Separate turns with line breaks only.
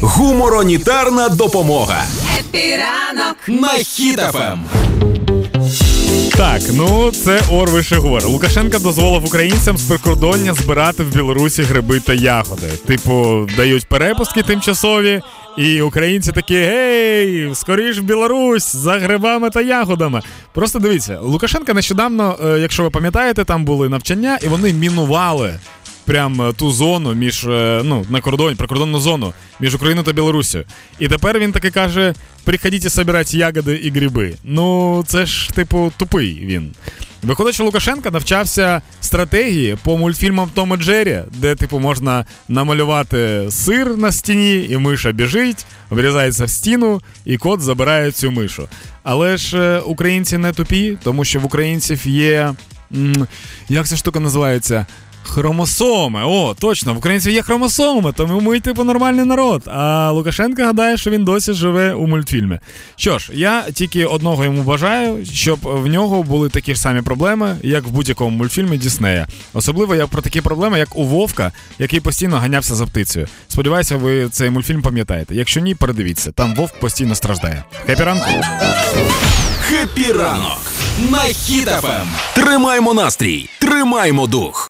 Гуморонітарна допомога
Happy ранок
на Хіт FM.
Так, ну це Орви Шигор. Лукашенко дозволив українцям з прикордоння збирати в Білорусі гриби та ягоди. Типу, дають перепустки тимчасові, і українці такі: гей, скоріш в Білорусь за грибами та ягодами. Просто дивіться, Лукашенка нещодавно, е, якщо ви пам'ятаєте, там були навчання, і вони мінували. Прям е, ту зону між е, ну на кордоні, прикордонну зону між Україною та Білоруссю. І тепер він таки каже: приходіть собирати ягоди і гриби. Ну це ж типу тупий він. Виходить, що Лукашенка навчався стратегії по мультфільмам Том і Джері, де, типу, можна намалювати сир на стіні, і миша біжить, врізається в стіну, і кот забирає цю мишу. Але ж е, українці не тупі, тому що в українців є. Як ця штука називається? Хромосоми. О, точно, в українців є хромосоми, тому ми, типу, нормальний народ. А Лукашенко гадає, що він досі живе у мультфільмі. Що ж, я тільки одного йому бажаю, щоб в нього були такі ж самі проблеми, як в будь-якому мультфільмі Діснея. Особливо я про такі проблеми, як у Вовка, який постійно ганявся за птицею. Сподіваюся, ви цей мультфільм пам'ятаєте. Якщо ні, передивіться, там Вовк постійно страждає. Хепі ранку!
Happy ранок на Хіт FM. Тримаймо настрій, тримаймо дух.